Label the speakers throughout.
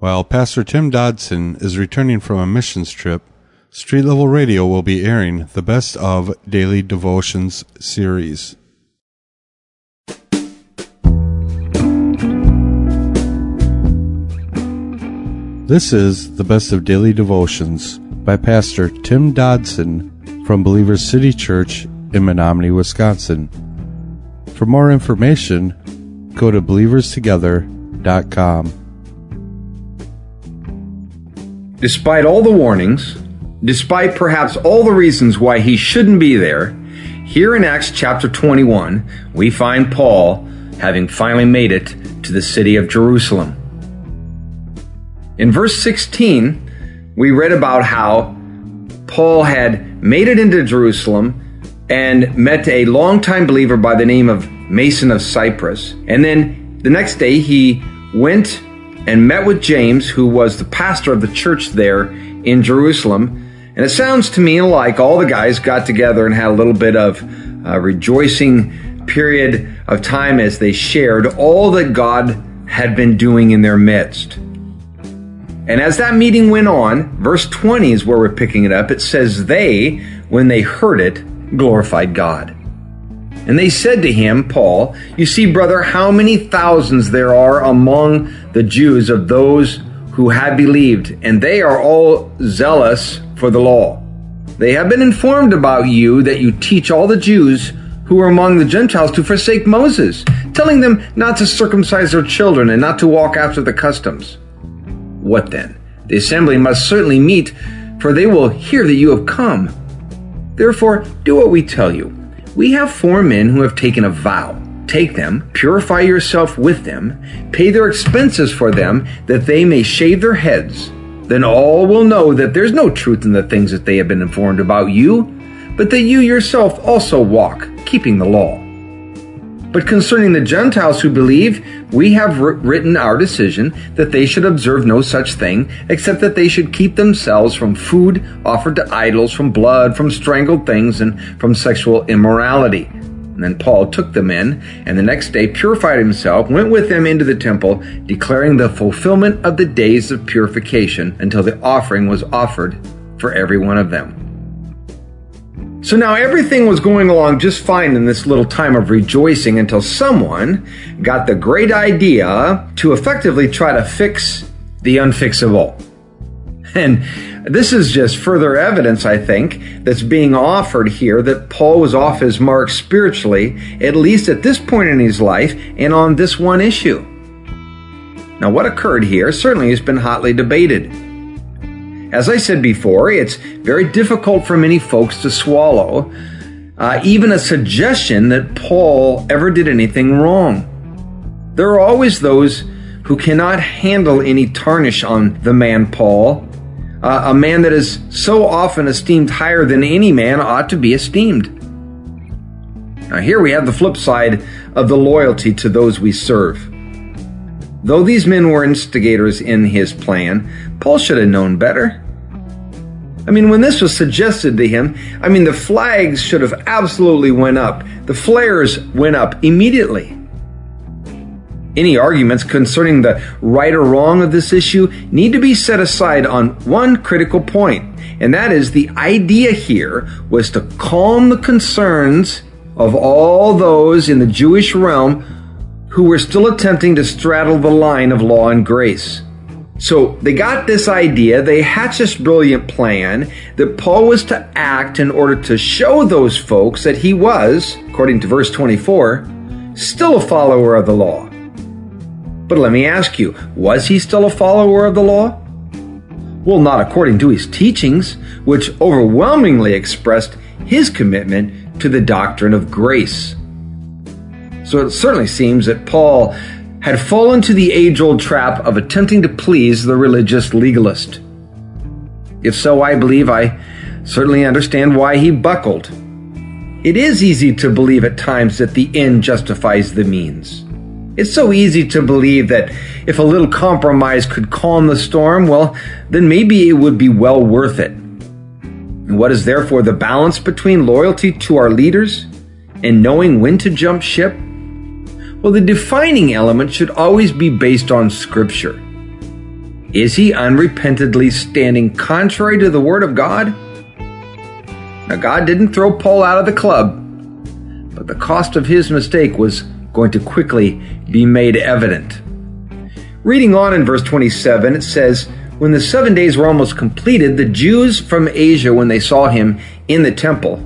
Speaker 1: While Pastor Tim Dodson is returning from a missions trip, Street Level Radio will be airing the Best of Daily Devotions series. This is the Best of Daily Devotions by Pastor Tim Dodson from Believers City Church in Menominee, Wisconsin. For more information, go to believerstogether.com.
Speaker 2: Despite all the warnings, despite perhaps all the reasons why he shouldn't be there, here in Acts chapter 21, we find Paul having finally made it to the city of Jerusalem. In verse 16, we read about how Paul had made it into Jerusalem and met a longtime believer by the name of Mnason of Cyprus. And then the next day he went and met with James, who was the pastor of the church there in Jerusalem. And it sounds to me like all the guys got together and had a little bit of a rejoicing period of time as they shared all that God had been doing in their midst. And as that meeting went on, verse 20 is where we're picking it up. It says, They, when they heard it, glorified God. And they said to him, Paul, You see, brother, how many thousands there are among the Jews of those who have believed, and they are all zealous for the law. They have been informed about you that you teach all the Jews who are among the Gentiles to forsake Moses, telling them not to circumcise their children and not to walk after the customs. What then? The assembly must certainly meet, for they will hear that you have come. Therefore, do what we tell you we have four men who have taken a vow. Take them, purify yourself with them, pay their expenses for them, that they may shave their heads. Then all will know that there's no truth in the things that they have been informed about you, but that you yourself also walk, keeping the law. But concerning the Gentiles who believe, we have written our decision that they should observe no such thing, except that they should keep themselves from food offered to idols, from blood, from strangled things, and from sexual immorality. And then Paul took them in, and the next day purified himself, went with them into the temple, declaring the fulfillment of the days of purification until the offering was offered for every one of them. So now everything was going along just fine in this little time of rejoicing until someone got the great idea to effectively try to fix the unfixable. And this is just further evidence, I think, that's being offered here that Paul was off his mark spiritually, at least at this point in his life, and on this one issue. Now, what occurred here certainly has been hotly debated. As I said before, it's very difficult for many folks to swallow uh, even a suggestion that Paul ever did anything wrong. There are always those who cannot handle any tarnish on the man Paul, uh, a man that is so often esteemed higher than any man ought to be esteemed. Now, here we have the flip side of the loyalty to those we serve. Though these men were instigators in his plan, Paul should have known better. I mean, when this was suggested to him, I mean, the flags should have absolutely went up. The flares went up immediately. Any arguments concerning the right or wrong of this issue need to be set aside on one critical point, and that is the idea here was to calm the concerns of all those in the Jewish realm who were still attempting to straddle the line of law and grace. So they got this idea, they hatched this brilliant plan that Paul was to act in order to show those folks that he was, according to verse 24, still a follower of the law. But let me ask you, was he still a follower of the law? Well, not according to his teachings, which overwhelmingly expressed his commitment to the doctrine of grace. So it certainly seems that Paul had fallen to the age old trap of attempting to please the religious legalist. If so, I believe I certainly understand why he buckled. It is easy to believe at times that the end justifies the means. It's so easy to believe that if a little compromise could calm the storm, well, then maybe it would be well worth it. And what is therefore the balance between loyalty to our leaders and knowing when to jump ship? Well, the defining element should always be based on Scripture. Is he unrepentantly standing contrary to the Word of God? Now, God didn't throw Paul out of the club, but the cost of his mistake was going to quickly be made evident. Reading on in verse 27, it says, When the seven days were almost completed, the Jews from Asia, when they saw him in the temple,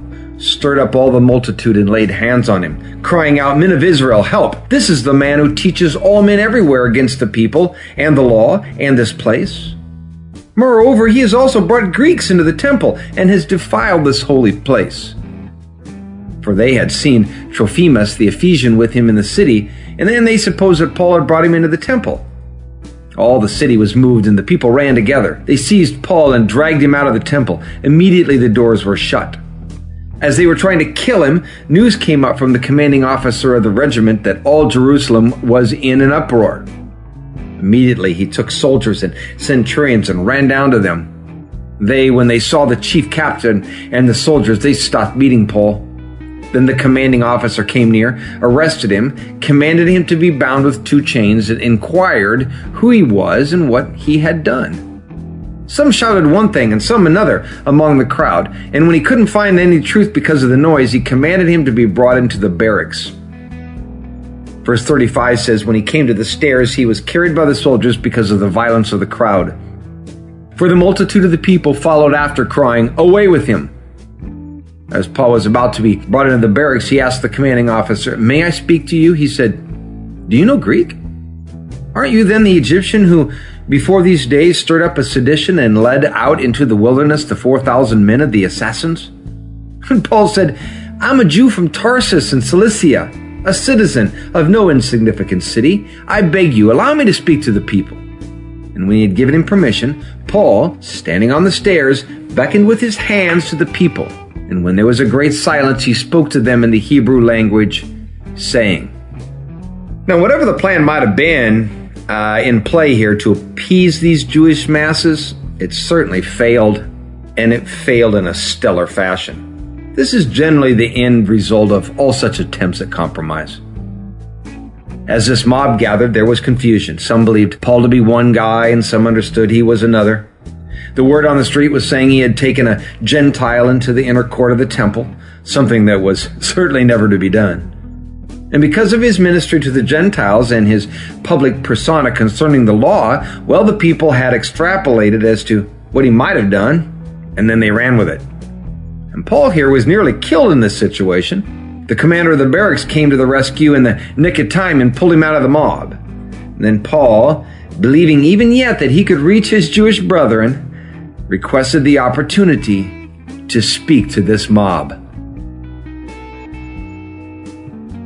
Speaker 2: stirred up all the multitude and laid hands on him, crying out, Men of Israel, help! This is the man who teaches all men everywhere against the people and the law and this place. Moreover, he has also brought Greeks into the temple and has defiled this holy place. For they had seen Trophimus the Ephesian with him in the city, and then they supposed that Paul had brought him into the temple. All the city was moved, and the people ran together. They seized Paul and dragged him out of the temple. Immediately the doors were shut. As they were trying to kill him, news came up from the commanding officer of the regiment that all Jerusalem was in an uproar. Immediately he took soldiers and centurions and ran down to them. They, when they saw the chief captain and the soldiers, they stopped beating Paul. Then the commanding officer came near, arrested him, commanded him to be bound with two chains, and inquired who he was and what he had done. Some shouted one thing and some another among the crowd, and when he couldn't find any truth because of the noise, he commanded him to be brought into the barracks. Verse 35 says, When he came to the stairs, he was carried by the soldiers because of the violence of the crowd. For the multitude of the people followed after, crying, Away with him! As Paul was about to be brought into the barracks, he asked the commanding officer, May I speak to you? He said, Do you know Greek? Aren't you then the Egyptian who, before these days, stirred up a sedition and led out into the wilderness the 4,000 men of the assassins? And Paul said, I'm a Jew from Tarsus in Cilicia a citizen of no insignificant city, I beg you, allow me to speak to the people. And when he had given him permission, Paul, standing on the stairs, beckoned with his hands to the people. And when there was a great silence, he spoke to them in the Hebrew language, saying, Now, whatever the plan might have been uh, in play here to appease these Jewish masses, it certainly failed, and it failed in a stellar fashion. This is generally the end result of all such attempts at compromise. As this mob gathered, there was confusion. Some believed Paul to be one guy, and some understood he was another. The word on the street was saying he had taken a Gentile into the inner court of the temple, something that was certainly never to be done. And because of his ministry to the Gentiles and his public persona concerning the law, well, the people had extrapolated as to what he might have done, and then they ran with it. And Paul here was nearly killed in this situation. The commander of the barracks came to the rescue in the nick of time and pulled him out of the mob. And then Paul, believing even yet that he could reach his Jewish brethren, requested the opportunity to speak to this mob.